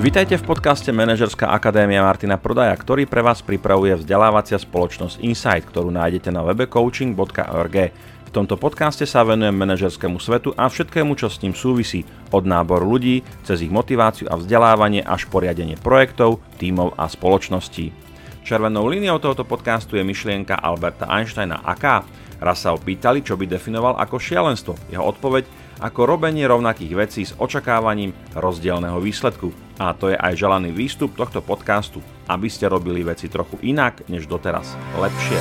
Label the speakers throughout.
Speaker 1: Vitajte v podcaste Manažerská akadémia Martina Prodaja, ktorý pre vás pripravuje vzdelávacia spoločnosť Insight, ktorú nájdete na webe coaching.org. V tomto podcaste sa venujem manažerskému svetu a všetkému, čo s ním súvisí, od náboru ľudí, cez ich motiváciu a vzdelávanie až poriadenie projektov, tímov a spoločností. Červenou líniou tohoto podcastu je myšlienka Alberta Einsteina aká. Raz sa opýtali, čo by definoval ako šialenstvo. Jeho odpoveď ako robenie rovnakých vecí s očakávaním rozdielného výsledku. A to je aj želaný výstup tohto podcastu, aby ste robili veci trochu inak než doteraz. Lepšie.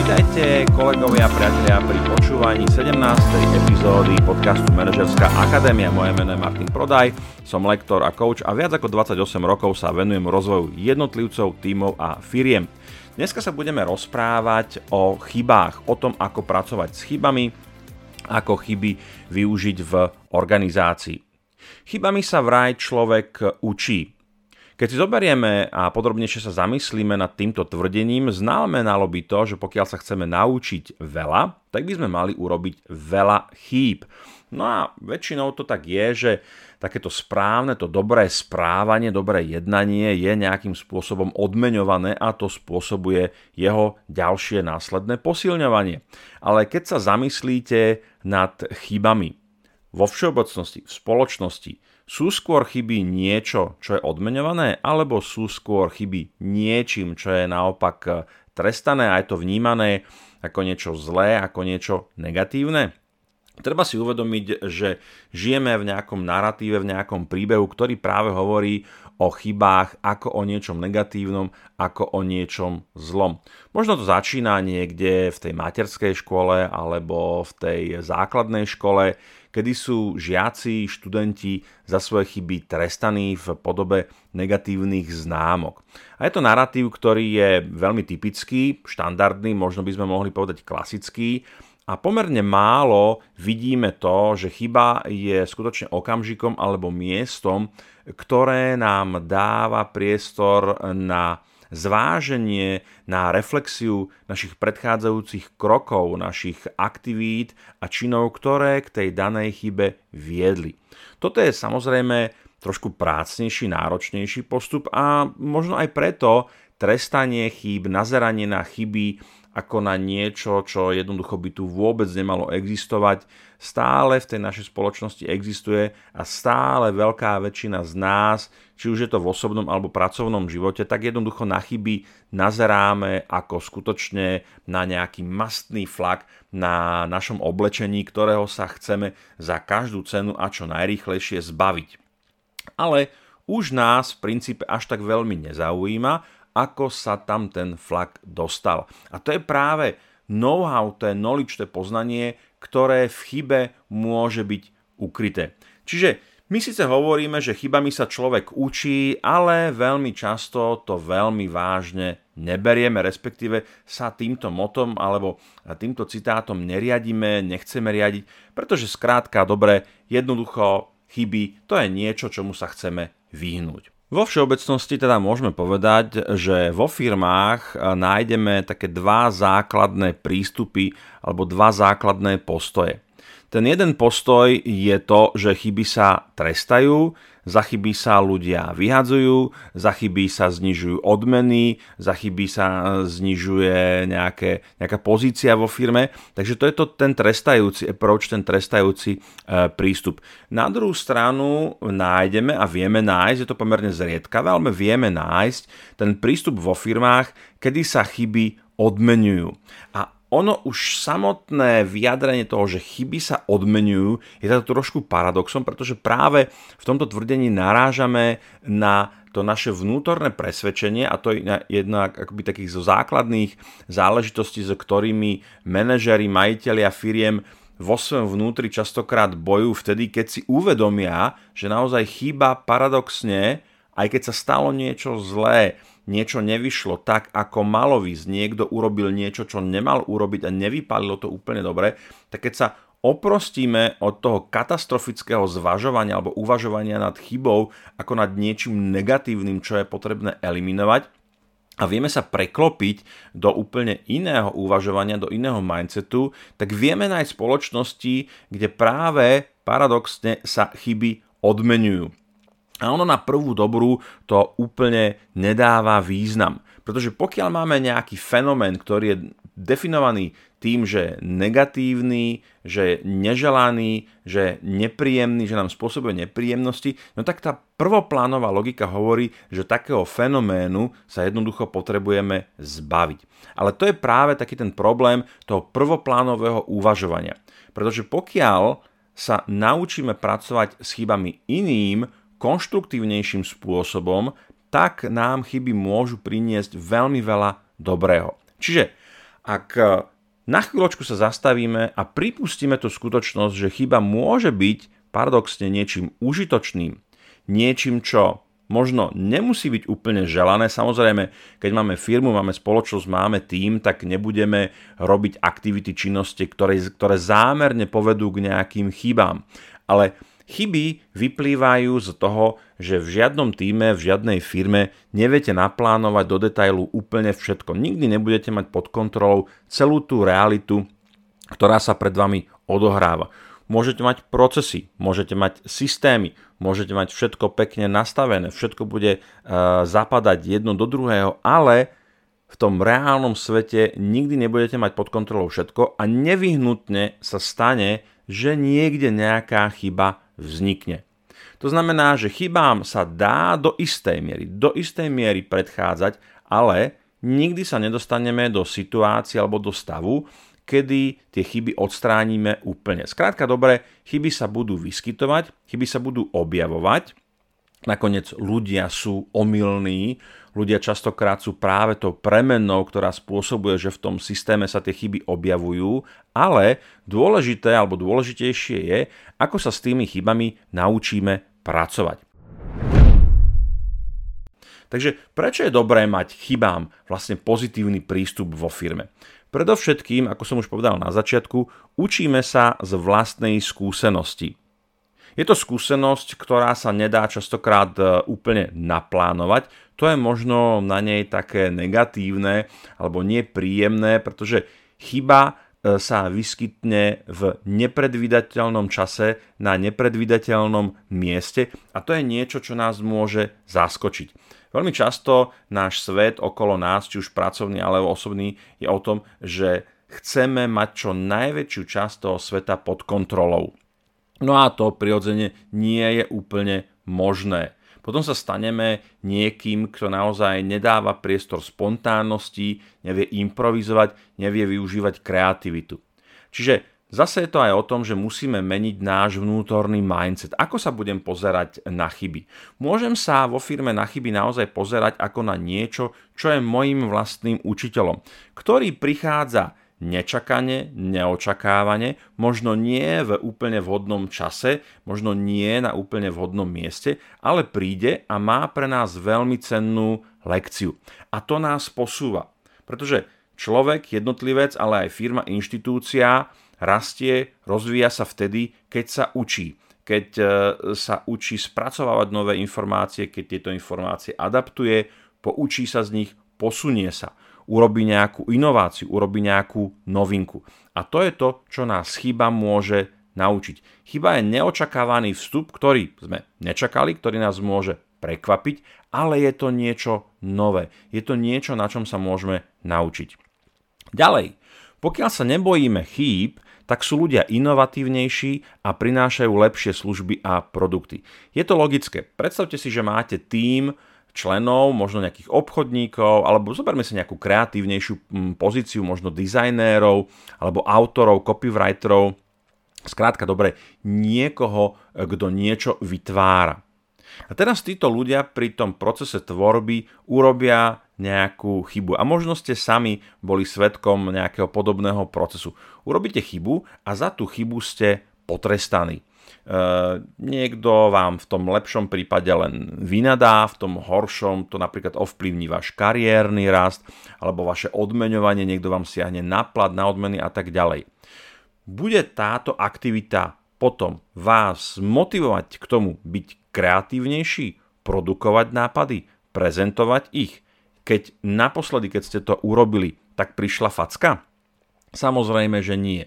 Speaker 1: Vítajte kolegovia a priatelia pri počúvaní 17. epizódy podcastu Manažerská akadémia. Moje meno je Martin Prodaj, som lektor a coach a viac ako 28 rokov sa venujem rozvoju jednotlivcov, tímov a firiem. Dneska sa budeme rozprávať o chybách, o tom, ako pracovať s chybami, ako chyby využiť v organizácii. Chybami sa vraj človek učí. Keď si zoberieme a podrobnejšie sa zamyslíme nad týmto tvrdením, znamenalo by to, že pokiaľ sa chceme naučiť veľa, tak by sme mali urobiť veľa chýb. No a väčšinou to tak je, že takéto správne, to dobré správanie, dobré jednanie je nejakým spôsobom odmeňované a to spôsobuje jeho ďalšie následné posilňovanie. Ale keď sa zamyslíte nad chybami vo všeobecnosti, v spoločnosti, sú skôr chyby niečo, čo je odmeňované, alebo sú skôr chyby niečím, čo je naopak trestané a je to vnímané ako niečo zlé, ako niečo negatívne? Treba si uvedomiť, že žijeme v nejakom narratíve, v nejakom príbehu, ktorý práve hovorí o chybách ako o niečom negatívnom, ako o niečom zlom. Možno to začína niekde v tej materskej škole alebo v tej základnej škole, kedy sú žiaci, študenti za svoje chyby trestaní v podobe negatívnych známok. A je to narratív, ktorý je veľmi typický, štandardný, možno by sme mohli povedať klasický, a pomerne málo vidíme to, že chyba je skutočne okamžikom alebo miestom, ktoré nám dáva priestor na zváženie, na reflexiu našich predchádzajúcich krokov, našich aktivít a činov, ktoré k tej danej chybe viedli. Toto je samozrejme trošku prácnejší, náročnejší postup a možno aj preto trestanie chýb, nazeranie na chyby ako na niečo, čo jednoducho by tu vôbec nemalo existovať, stále v tej našej spoločnosti existuje a stále veľká väčšina z nás, či už je to v osobnom alebo pracovnom živote, tak jednoducho na chyby nazeráme ako skutočne na nejaký mastný flak na našom oblečení, ktorého sa chceme za každú cenu a čo najrýchlejšie zbaviť. Ale už nás v princípe až tak veľmi nezaujíma, ako sa tam ten flak dostal. A to je práve know-how, to je knowledge, to je poznanie, ktoré v chybe môže byť ukryté. Čiže my síce hovoríme, že chybami sa človek učí, ale veľmi často to veľmi vážne neberieme, respektíve sa týmto motom alebo týmto citátom neriadíme, nechceme riadiť, pretože skrátka dobre, jednoducho chyby, to je niečo, čomu sa chceme vyhnúť. Vo všeobecnosti teda môžeme povedať, že vo firmách nájdeme také dva základné prístupy alebo dva základné postoje. Ten jeden postoj je to, že chyby sa trestajú, za chyby sa ľudia vyhadzujú, za chyby sa znižujú odmeny, za chyby sa znižuje nejaké, nejaká pozícia vo firme. Takže to je to ten trestajúci approach, ten trestajúci e, prístup. Na druhú stranu nájdeme a vieme nájsť, je to pomerne zriedkavé, ale vieme nájsť ten prístup vo firmách, kedy sa chyby odmenujú. A ono už samotné vyjadrenie toho, že chyby sa odmenujú, je to trošku paradoxom, pretože práve v tomto tvrdení narážame na to naše vnútorné presvedčenie a to je jedna akoby takých zo základných záležitostí, s ktorými manažery, majiteľia firiem vo svojom vnútri častokrát bojujú vtedy, keď si uvedomia, že naozaj chyba paradoxne, aj keď sa stalo niečo zlé, niečo nevyšlo tak, ako malo vysť, niekto urobil niečo, čo nemal urobiť a nevypálilo to úplne dobre, tak keď sa oprostíme od toho katastrofického zvažovania alebo uvažovania nad chybou ako nad niečím negatívnym, čo je potrebné eliminovať, a vieme sa preklopiť do úplne iného uvažovania, do iného mindsetu, tak vieme nájsť spoločnosti, kde práve paradoxne sa chyby odmenujú. A ono na prvú dobrú to úplne nedáva význam. Pretože pokiaľ máme nejaký fenomén, ktorý je definovaný tým, že je negatívny, že je neželaný, že je nepríjemný, že nám spôsobuje nepríjemnosti, no tak tá prvoplánová logika hovorí, že takého fenoménu sa jednoducho potrebujeme zbaviť. Ale to je práve taký ten problém toho prvoplánového uvažovania. Pretože pokiaľ sa naučíme pracovať s chybami iným, konštruktívnejším spôsobom, tak nám chyby môžu priniesť veľmi veľa dobrého. Čiže ak e, na chvíľočku sa zastavíme a pripustíme tú skutočnosť, že chyba môže byť paradoxne niečím užitočným, niečím, čo možno nemusí byť úplne želané. Samozrejme, keď máme firmu, máme spoločnosť, máme tým, tak nebudeme robiť aktivity, činnosti, ktoré, ktoré zámerne povedú k nejakým chybám. Ale Chyby vyplývajú z toho, že v žiadnom týme, v žiadnej firme neviete naplánovať do detailu úplne všetko. Nikdy nebudete mať pod kontrolou celú tú realitu, ktorá sa pred vami odohráva. Môžete mať procesy, môžete mať systémy, môžete mať všetko pekne nastavené, všetko bude uh, zapadať jedno do druhého, ale v tom reálnom svete nikdy nebudete mať pod kontrolou všetko a nevyhnutne sa stane, že niekde nejaká chyba vznikne. To znamená, že chybám sa dá do istej miery, do istej miery predchádzať, ale nikdy sa nedostaneme do situácie alebo do stavu, kedy tie chyby odstránime úplne. Skrátka dobre, chyby sa budú vyskytovať, chyby sa budú objavovať, Nakoniec ľudia sú omylní, ľudia častokrát sú práve tou premennou, ktorá spôsobuje, že v tom systéme sa tie chyby objavujú, ale dôležité alebo dôležitejšie je, ako sa s tými chybami naučíme pracovať. Takže prečo je dobré mať chybám vlastne pozitívny prístup vo firme? Predovšetkým, ako som už povedal na začiatku, učíme sa z vlastnej skúsenosti. Je to skúsenosť, ktorá sa nedá častokrát e, úplne naplánovať. To je možno na nej také negatívne alebo nepríjemné, pretože chyba e, sa vyskytne v nepredvídateľnom čase na nepredvídateľnom mieste a to je niečo, čo nás môže zaskočiť. Veľmi často náš svet okolo nás, či už pracovný alebo osobný, je o tom, že chceme mať čo najväčšiu časť toho sveta pod kontrolou. No a to prirodzene nie je úplne možné. Potom sa staneme niekým, kto naozaj nedáva priestor spontánnosti, nevie improvizovať, nevie využívať kreativitu. Čiže Zase je to aj o tom, že musíme meniť náš vnútorný mindset. Ako sa budem pozerať na chyby? Môžem sa vo firme na chyby naozaj pozerať ako na niečo, čo je mojim vlastným učiteľom, ktorý prichádza nečakane, neočakávane, možno nie v úplne vhodnom čase, možno nie na úplne vhodnom mieste, ale príde a má pre nás veľmi cennú lekciu. A to nás posúva. Pretože človek, jednotlivec, ale aj firma, inštitúcia rastie, rozvíja sa vtedy, keď sa učí keď e, sa učí spracovávať nové informácie, keď tieto informácie adaptuje, poučí sa z nich, posunie sa urobí nejakú inováciu, urobí nejakú novinku. A to je to, čo nás chyba môže naučiť. Chyba je neočakávaný vstup, ktorý sme nečakali, ktorý nás môže prekvapiť, ale je to niečo nové. Je to niečo, na čom sa môžeme naučiť. Ďalej, pokiaľ sa nebojíme chýb, tak sú ľudia inovatívnejší a prinášajú lepšie služby a produkty. Je to logické. Predstavte si, že máte tím členov, možno nejakých obchodníkov, alebo zoberme si nejakú kreatívnejšiu mm, pozíciu, možno dizajnérov, alebo autorov, copywriterov. Skrátka, dobre, niekoho, kto niečo vytvára. A teraz títo ľudia pri tom procese tvorby urobia nejakú chybu. A možno ste sami boli svetkom nejakého podobného procesu. Urobíte chybu a za tú chybu ste potrestaní. Uh, niekto vám v tom lepšom prípade len vynadá, v tom horšom to napríklad ovplyvní váš kariérny rast alebo vaše odmeňovanie, niekto vám siahne na plat, na odmeny a tak ďalej. Bude táto aktivita potom vás motivovať k tomu byť kreatívnejší, produkovať nápady, prezentovať ich. Keď naposledy, keď ste to urobili, tak prišla facka? Samozrejme, že nie.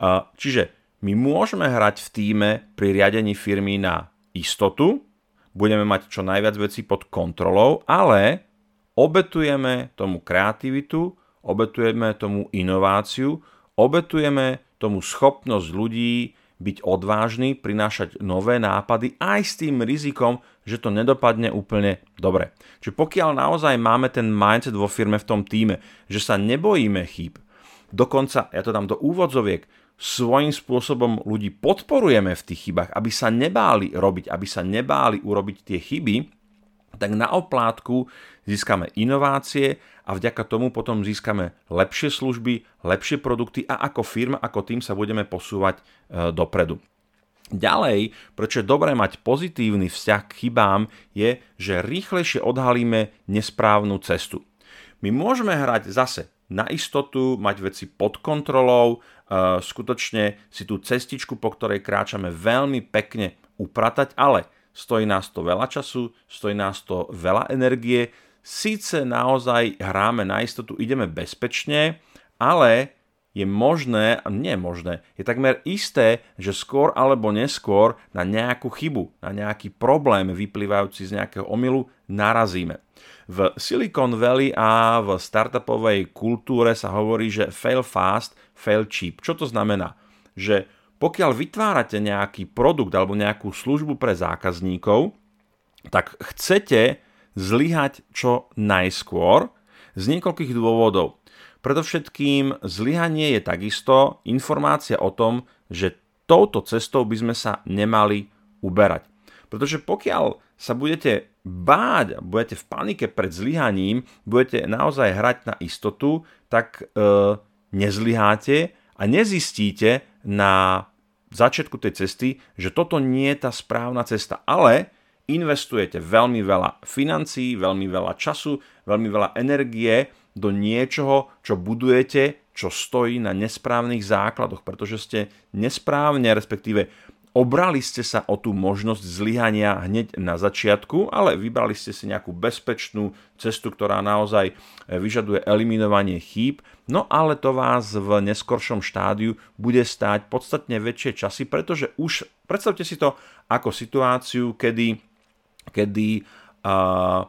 Speaker 1: Uh, čiže my môžeme hrať v týme pri riadení firmy na istotu, budeme mať čo najviac vecí pod kontrolou, ale obetujeme tomu kreativitu, obetujeme tomu inováciu, obetujeme tomu schopnosť ľudí byť odvážny, prinášať nové nápady aj s tým rizikom, že to nedopadne úplne dobre. Čiže pokiaľ naozaj máme ten mindset vo firme v tom týme, že sa nebojíme chýb, dokonca, ja to dám do úvodzoviek, svojím spôsobom ľudí podporujeme v tých chybách, aby sa nebáli robiť, aby sa nebáli urobiť tie chyby, tak na oplátku získame inovácie a vďaka tomu potom získame lepšie služby, lepšie produkty a ako firma, ako tým sa budeme posúvať e, dopredu. Ďalej, prečo je dobré mať pozitívny vzťah k chybám, je, že rýchlejšie odhalíme nesprávnu cestu. My môžeme hrať zase na istotu, mať veci pod kontrolou, e, skutočne si tú cestičku, po ktorej kráčame, veľmi pekne upratať, ale stojí nás to veľa času, stojí nás to veľa energie, síce naozaj hráme na istotu, ideme bezpečne, ale je možné, a nie možné, je takmer isté, že skôr alebo neskôr na nejakú chybu, na nejaký problém vyplývajúci z nejakého omylu narazíme. V Silicon Valley a v startupovej kultúre sa hovorí, že fail fast, fail cheap. Čo to znamená? Že pokiaľ vytvárate nejaký produkt alebo nejakú službu pre zákazníkov, tak chcete zlyhať čo najskôr z niekoľkých dôvodov. Predovšetkým zlyhanie je takisto informácia o tom, že touto cestou by sme sa nemali uberať. Pretože pokiaľ sa budete báť a budete v panike pred zlyhaním, budete naozaj hrať na istotu, tak e, nezlyháte a nezistíte na začiatku tej cesty, že toto nie je tá správna cesta. Ale investujete veľmi veľa financií, veľmi veľa času, veľmi veľa energie do niečoho, čo budujete, čo stojí na nesprávnych základoch, pretože ste nesprávne, respektíve obrali ste sa o tú možnosť zlyhania hneď na začiatku, ale vybrali ste si nejakú bezpečnú cestu, ktorá naozaj vyžaduje eliminovanie chýb, no ale to vás v neskoršom štádiu bude stáť podstatne väčšie časy, pretože už predstavte si to ako situáciu, kedy kedy uh,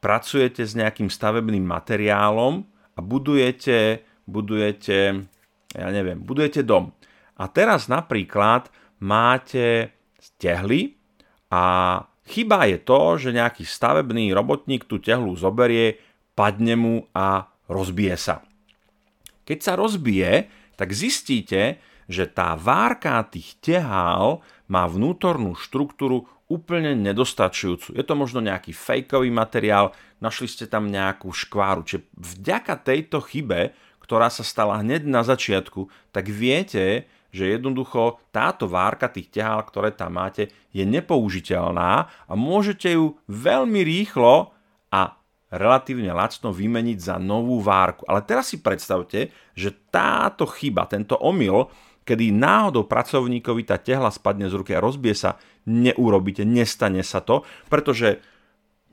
Speaker 1: pracujete s nejakým stavebným materiálom a budujete, budujete, ja neviem, budujete dom. A teraz napríklad máte tehly a chyba je to, že nejaký stavebný robotník tú tehlu zoberie, padne mu a rozbije sa. Keď sa rozbije, tak zistíte, že tá várka tých tehál má vnútornú štruktúru úplne nedostačujúcu. Je to možno nejaký fejkový materiál, našli ste tam nejakú škváru. Čiže vďaka tejto chybe, ktorá sa stala hneď na začiatku, tak viete, že jednoducho táto várka tých ťahál, ktoré tam máte, je nepoužiteľná a môžete ju veľmi rýchlo a relatívne lacno vymeniť za novú várku. Ale teraz si predstavte, že táto chyba, tento omyl, kedy náhodou pracovníkovi tá tehla spadne z ruky a rozbije sa, neurobíte, nestane sa to, pretože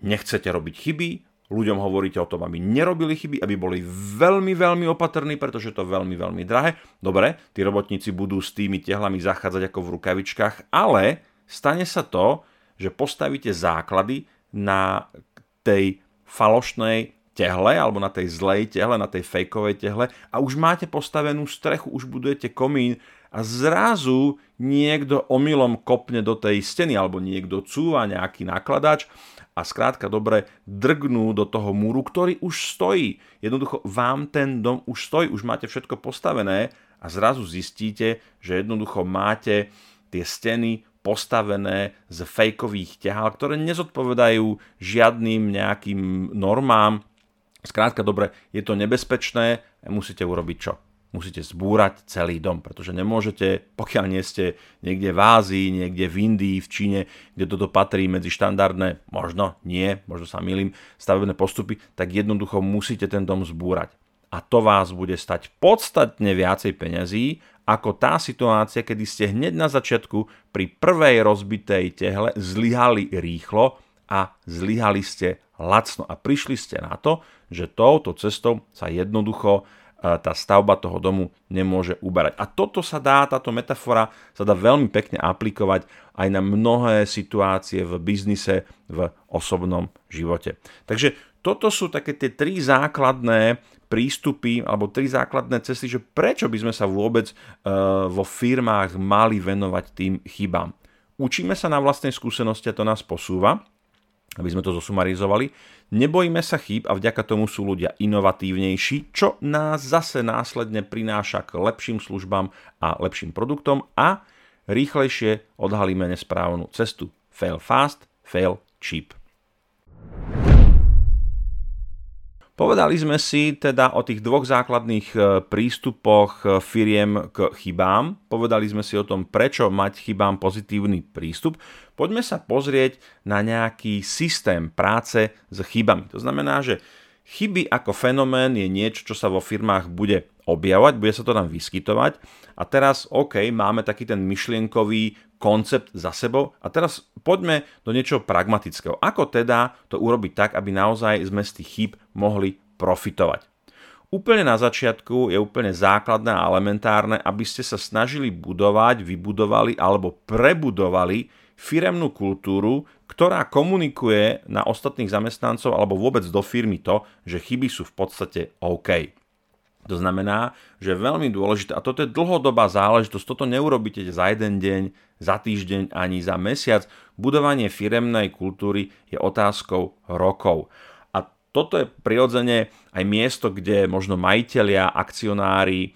Speaker 1: nechcete robiť chyby, ľuďom hovoríte o tom, aby nerobili chyby, aby boli veľmi, veľmi opatrní, pretože to veľmi, veľmi drahé. Dobre, tí robotníci budú s tými tehlami zachádzať ako v rukavičkách, ale stane sa to, že postavíte základy na tej falošnej tehle alebo na tej zlej tehle, na tej fejkovej tehle a už máte postavenú strechu, už budujete komín a zrazu niekto omylom kopne do tej steny alebo niekto cúva nejaký nakladač a skrátka dobre drgnú do toho múru, ktorý už stojí. Jednoducho vám ten dom už stojí, už máte všetko postavené a zrazu zistíte, že jednoducho máte tie steny postavené z fejkových ťahál, ktoré nezodpovedajú žiadnym nejakým normám, Skrátka dobre, je to nebezpečné, musíte urobiť čo? Musíte zbúrať celý dom, pretože nemôžete, pokiaľ nie ste niekde v Ázii, niekde v Indii, v Číne, kde toto patrí medzi štandardné, možno nie, možno sa milím, stavebné postupy, tak jednoducho musíte ten dom zbúrať. A to vás bude stať podstatne viacej peňazí, ako tá situácia, kedy ste hneď na začiatku pri prvej rozbitej tehle zlyhali rýchlo a zlyhali ste lacno a prišli ste na to, že touto cestou sa jednoducho tá stavba toho domu nemôže uberať. A toto sa dá, táto metafora sa dá veľmi pekne aplikovať aj na mnohé situácie v biznise, v osobnom živote. Takže toto sú také tie tri základné prístupy alebo tri základné cesty, že prečo by sme sa vôbec uh, vo firmách mali venovať tým chybám. Učíme sa na vlastnej skúsenosti a to nás posúva, aby sme to zosumarizovali. Nebojíme sa chýb a vďaka tomu sú ľudia inovatívnejší, čo nás zase následne prináša k lepším službám a lepším produktom a rýchlejšie odhalíme nesprávnu cestu. Fail fast, fail cheap. Povedali sme si teda o tých dvoch základných e, prístupoch e, firiem k chybám. Povedali sme si o tom, prečo mať chybám pozitívny prístup. Poďme sa pozrieť na nejaký systém práce s chybami. To znamená, že chyby ako fenomén je niečo, čo sa vo firmách bude objavovať, bude sa to tam vyskytovať. A teraz, OK, máme taký ten myšlienkový koncept za sebou a teraz poďme do niečoho pragmatického. Ako teda to urobiť tak, aby naozaj sme z tých chýb mohli profitovať? Úplne na začiatku je úplne základné a elementárne, aby ste sa snažili budovať, vybudovali alebo prebudovali firemnú kultúru, ktorá komunikuje na ostatných zamestnancov alebo vôbec do firmy to, že chyby sú v podstate OK. To znamená, že je veľmi dôležité, a toto je dlhodobá záležitosť, toto neurobíte za jeden deň, za týždeň ani za mesiac. Budovanie firemnej kultúry je otázkou rokov. A toto je prirodzene aj miesto, kde možno majiteľia, akcionári e,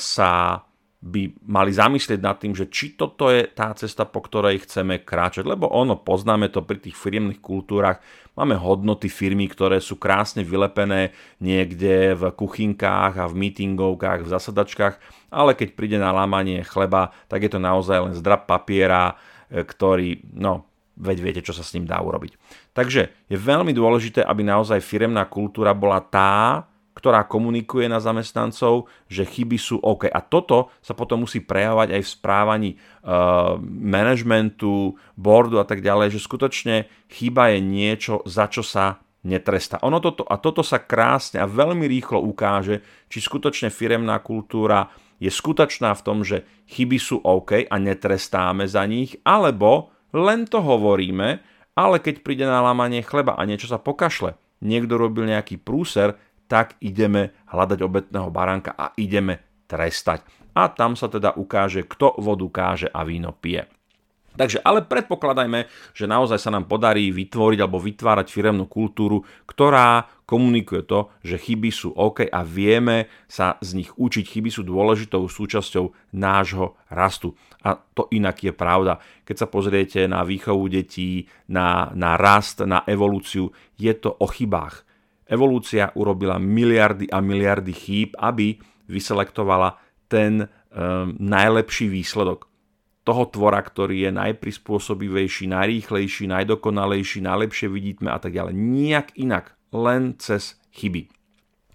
Speaker 1: sa by mali zamyslieť nad tým, že či toto je tá cesta, po ktorej chceme kráčať. Lebo ono, poznáme to pri tých firmných kultúrach, máme hodnoty firmy, ktoré sú krásne vylepené niekde v kuchynkách a v meetingovkách, v zasadačkách, ale keď príde na lámanie chleba, tak je to naozaj len zdrab papiera, e, ktorý, no, veď viete, čo sa s ním dá urobiť. Takže je veľmi dôležité, aby naozaj firemná kultúra bola tá, ktorá komunikuje na zamestnancov, že chyby sú OK. A toto sa potom musí prejavovať aj v správaní uh, managementu, boardu a tak ďalej, že skutočne chyba je niečo, za čo sa netrestá. Ono toto, a toto sa krásne a veľmi rýchlo ukáže, či skutočne firemná kultúra je skutočná v tom, že chyby sú OK a netrestáme za nich, alebo len to hovoríme, ale keď príde na lámanie chleba a niečo sa pokašle, niekto robil nejaký prúser, tak ideme hľadať obetného baránka a ideme trestať. A tam sa teda ukáže, kto vodu káže a víno pije. Takže ale predpokladajme, že naozaj sa nám podarí vytvoriť alebo vytvárať firemnú kultúru, ktorá komunikuje to, že chyby sú OK a vieme sa z nich učiť. Chyby sú dôležitou súčasťou nášho rastu. A to inak je pravda. Keď sa pozriete na výchovu detí, na, na rast, na evolúciu, je to o chybách. Evolúcia urobila miliardy a miliardy chýb, aby vyselektovala ten um, najlepší výsledok toho tvora, ktorý je najprispôsobivejší, najrýchlejší, najdokonalejší, najlepšie vidíme a tak ďalej. Nijak inak, len cez chyby.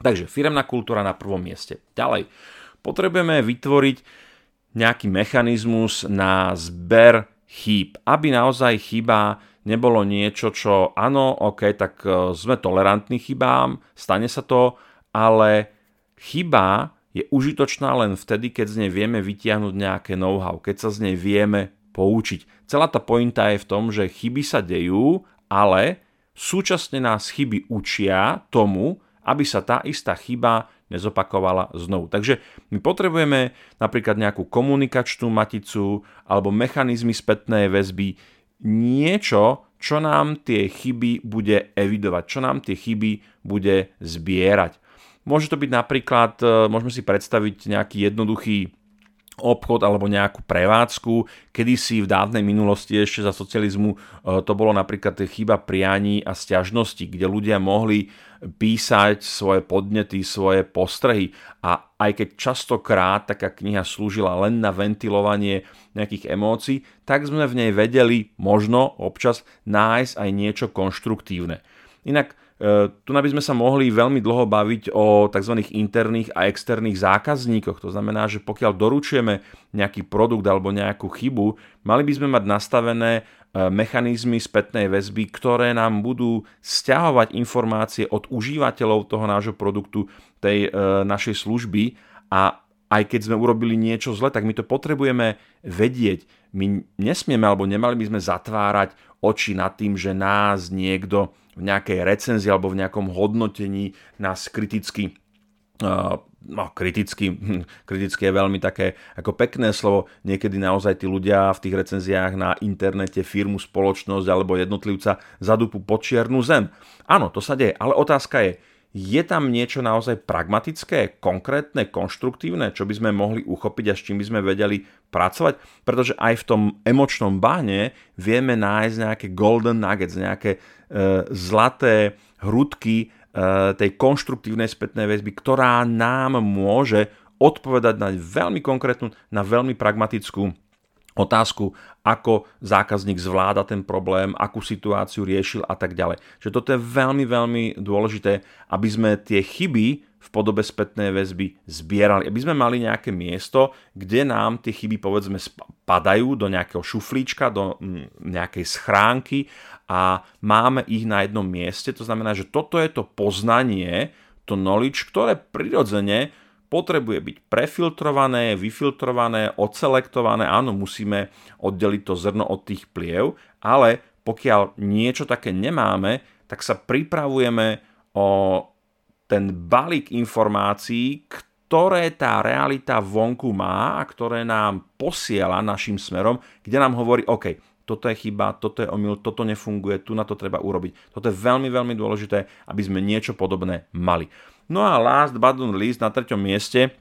Speaker 1: Takže firemná kultúra na prvom mieste. Ďalej, potrebujeme vytvoriť nejaký mechanizmus na zber chýb, aby naozaj chyba nebolo niečo, čo áno, ok, tak e, sme tolerantní chybám, stane sa to, ale chyba je užitočná len vtedy, keď z nej vieme vytiahnuť nejaké know-how, keď sa z nej vieme poučiť. Celá tá pointa je v tom, že chyby sa dejú, ale súčasne nás chyby učia tomu, aby sa tá istá chyba nezopakovala znovu. Takže my potrebujeme napríklad nejakú komunikačnú maticu alebo mechanizmy spätnej väzby, niečo, čo nám tie chyby bude evidovať, čo nám tie chyby bude zbierať. Môže to byť napríklad, e, môžeme si predstaviť nejaký jednoduchý obchod alebo nejakú prevádzku. Kedysi v dávnej minulosti ešte za socializmu e, to bolo napríklad chyba prianí a stiažnosti, kde ľudia mohli písať svoje podnety, svoje postrehy a aj keď častokrát taká kniha slúžila len na ventilovanie nejakých emócií, tak sme v nej vedeli možno občas nájsť aj niečo konštruktívne. Inak e, tu by sme sa mohli veľmi dlho baviť o tzv. interných a externých zákazníkoch. To znamená, že pokiaľ doručujeme nejaký produkt alebo nejakú chybu, mali by sme mať nastavené mechanizmy spätnej väzby, ktoré nám budú stiahovať informácie od užívateľov toho nášho produktu, tej e, našej služby a aj keď sme urobili niečo zle, tak my to potrebujeme vedieť. My nesmieme alebo nemali by sme zatvárať oči nad tým, že nás niekto v nejakej recenzii alebo v nejakom hodnotení nás kriticky no, kriticky, kriticky je veľmi také ako pekné slovo, niekedy naozaj tí ľudia v tých recenziách na internete firmu, spoločnosť alebo jednotlivca zadupu počiernu zem. Áno, to sa deje, ale otázka je, je tam niečo naozaj pragmatické, konkrétne, konštruktívne, čo by sme mohli uchopiť a s čím by sme vedeli pracovať? Pretože aj v tom emočnom báne vieme nájsť nejaké golden nuggets, nejaké e, zlaté hrudky tej konštruktívnej spätnej väzby, ktorá nám môže odpovedať na veľmi konkrétnu, na veľmi pragmatickú otázku, ako zákazník zvláda ten problém, akú situáciu riešil a tak ďalej. Že toto je veľmi, veľmi dôležité, aby sme tie chyby v podobe spätnej väzby zbierali. Aby sme mali nejaké miesto, kde nám tie chyby povedzme padajú do nejakého šuflíčka, do nejakej schránky a máme ich na jednom mieste. To znamená, že toto je to poznanie, to knowledge, ktoré prirodzene potrebuje byť prefiltrované, vyfiltrované, odselektované. Áno, musíme oddeliť to zrno od tých pliev, ale pokiaľ niečo také nemáme, tak sa pripravujeme o ten balík informácií, ktoré tá realita vonku má a ktoré nám posiela našim smerom, kde nám hovorí, OK, toto je chyba, toto je omyl, toto nefunguje, tu na to treba urobiť. Toto je veľmi, veľmi dôležité, aby sme niečo podobné mali. No a last but not least na treťom mieste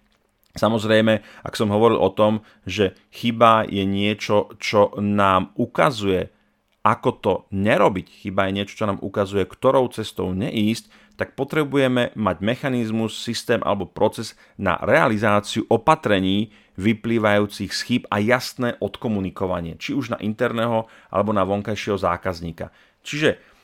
Speaker 1: Samozrejme, ak som hovoril o tom, že chyba je niečo, čo nám ukazuje, ako to nerobiť, chyba je niečo, čo nám ukazuje, ktorou cestou neísť, tak potrebujeme mať mechanizmus, systém alebo proces na realizáciu opatrení vyplývajúcich z chyb a jasné odkomunikovanie, či už na interného alebo na vonkajšieho zákazníka. Čiže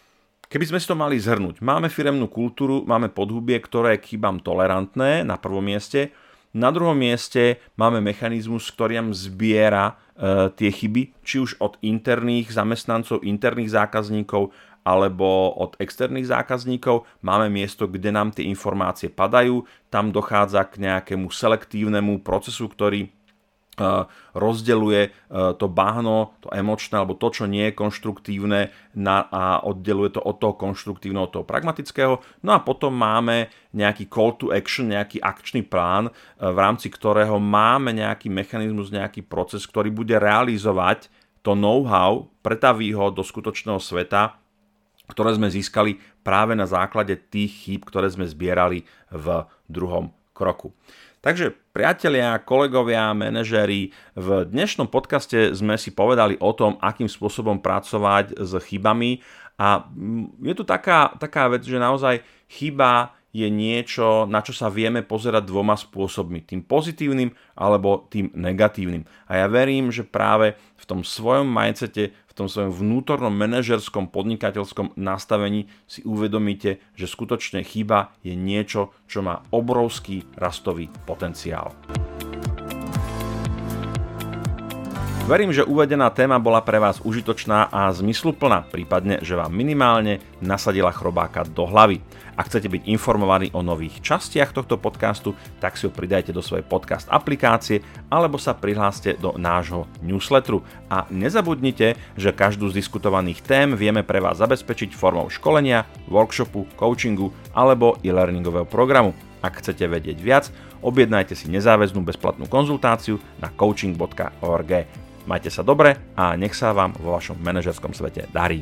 Speaker 1: Keby sme si to mali zhrnúť, máme firemnú kultúru, máme podhubie, ktoré je chybám tolerantné na prvom mieste, na druhom mieste máme mechanizmus, ktorý nám zbiera e, tie chyby, či už od interných zamestnancov, interných zákazníkov, alebo od externých zákazníkov. Máme miesto, kde nám tie informácie padajú, tam dochádza k nejakému selektívnemu procesu, ktorý rozdeluje to bahno, to emočné, alebo to, čo nie je konštruktívne na, a oddeluje to od toho konštruktívneho, od toho pragmatického. No a potom máme nejaký call to action, nejaký akčný plán, v rámci ktorého máme nejaký mechanizmus, nejaký proces, ktorý bude realizovať to know-how, pretaví ho do skutočného sveta, ktoré sme získali práve na základe tých chýb, ktoré sme zbierali v druhom kroku. Takže priatelia, kolegovia, manažéri, v dnešnom podcaste sme si povedali o tom, akým spôsobom pracovať s chybami a je tu taká, taká vec, že naozaj chyba je niečo, na čo sa vieme pozerať dvoma spôsobmi. Tým pozitívnym alebo tým negatívnym. A ja verím, že práve v tom svojom mindsete tom svojom vnútornom manažerskom podnikateľskom nastavení si uvedomíte, že skutočne chyba je niečo, čo má obrovský rastový potenciál. Verím, že uvedená téma bola pre vás užitočná a zmysluplná, prípadne, že vám minimálne nasadila chrobáka do hlavy. Ak chcete byť informovaní o nových častiach tohto podcastu, tak si ho pridajte do svojej podcast aplikácie alebo sa prihláste do nášho newsletteru. A nezabudnite, že každú z diskutovaných tém vieme pre vás zabezpečiť formou školenia, workshopu, coachingu alebo e-learningového programu. Ak chcete vedieť viac, objednajte si nezáväznú bezplatnú konzultáciu na coaching.org. Majte sa dobre a nech sa vám vo vašom manažerskom svete darí.